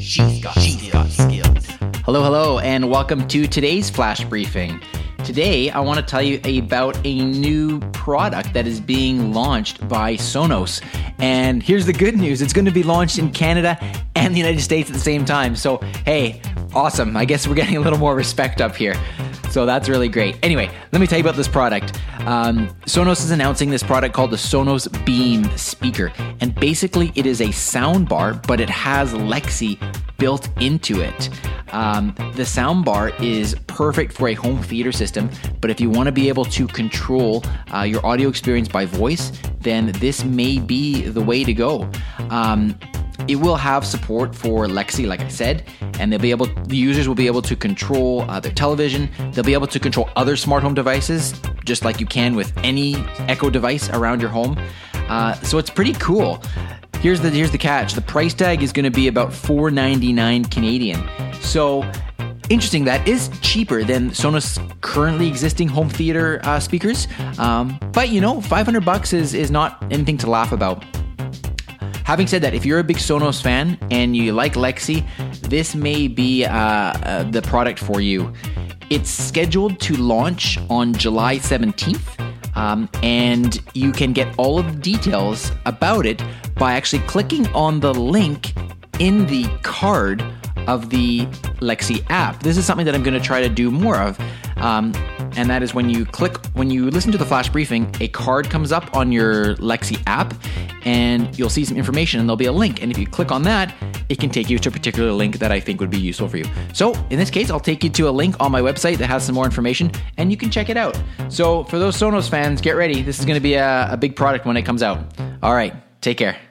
She's got, she's got skills. Hello, hello, and welcome to today's flash briefing. Today, I want to tell you about a new product that is being launched by Sonos. And here's the good news it's going to be launched in Canada and the United States at the same time. So, hey, awesome. I guess we're getting a little more respect up here. So that's really great. Anyway, let me tell you about this product. Um, Sonos is announcing this product called the Sonos Beam speaker. And basically, it is a sound bar, but it has Alexa built into it. Um, the sound bar is perfect for a home theater system, but if you want to be able to control uh, your audio experience by voice, then this may be the way to go. Um, it will have support for Alexa, like I said, and they'll be able. The users will be able to control uh, their television. They'll be able to control other smart home devices, just like you can with any Echo device around your home. Uh, so it's pretty cool. Here's the here's the catch. The price tag is going to be about 4.99 Canadian. So interesting. That is cheaper than Sonos currently existing home theater uh, speakers. Um, but you know, 500 bucks is is not anything to laugh about. Having said that, if you're a big Sonos fan and you like Alexa, this may be uh, uh, the product for you. It's scheduled to launch on July 17th, um, and you can get all of the details about it by actually clicking on the link in the card of the Alexa app. This is something that I'm going to try to do more of. Um, and that is when you click, when you listen to the flash briefing, a card comes up on your Alexa app and you'll see some information and there'll be a link. And if you click on that, it can take you to a particular link that I think would be useful for you. So in this case, I'll take you to a link on my website that has some more information and you can check it out. So for those Sonos fans, get ready. This is going to be a, a big product when it comes out. All right, take care.